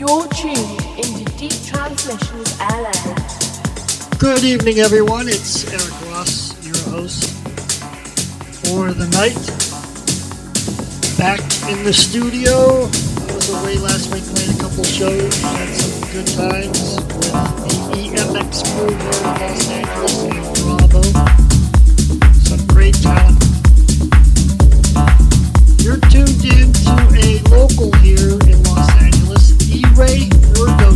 You're tuned into Deep Transmissions LA. Good evening, everyone. It's Eric Ross, your host for the night. Back in the studio. I was away last week playing a couple shows. Had some good times with the EMX crew here in Los Angeles and Bravo. Some great talent. You're tuned in to a local here in Los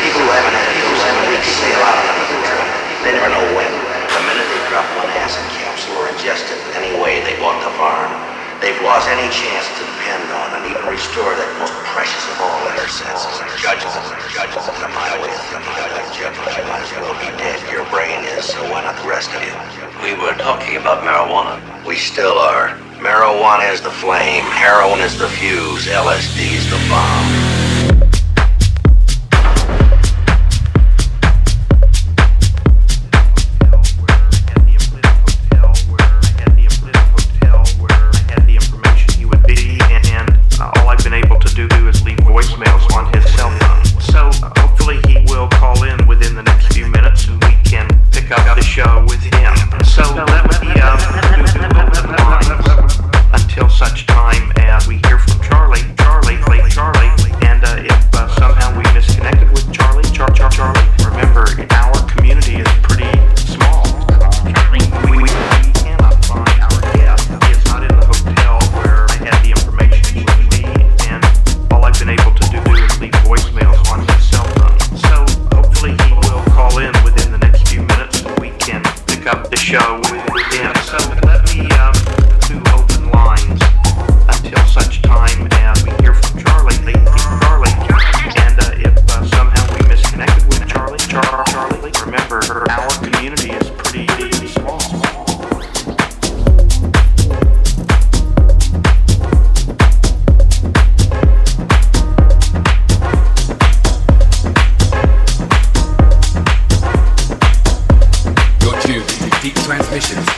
People who haven't had people in weeks stay alive. They never know when. The minute they drop one acid capsule or ingest it in any way they bought the farm, they've lost any chance to depend on and even restore that most precious of all their senses. Judges, judges, and my way of thinking, I don't judge, but you might as well be dead. Your brain is, so why not the rest of you? We were talking about marijuana. We still are. Marijuana is the flame, heroin is the fuse, LSD is the bomb.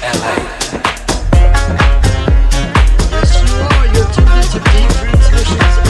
LA. Yes, you are. You're tuned into Deep Transmissions.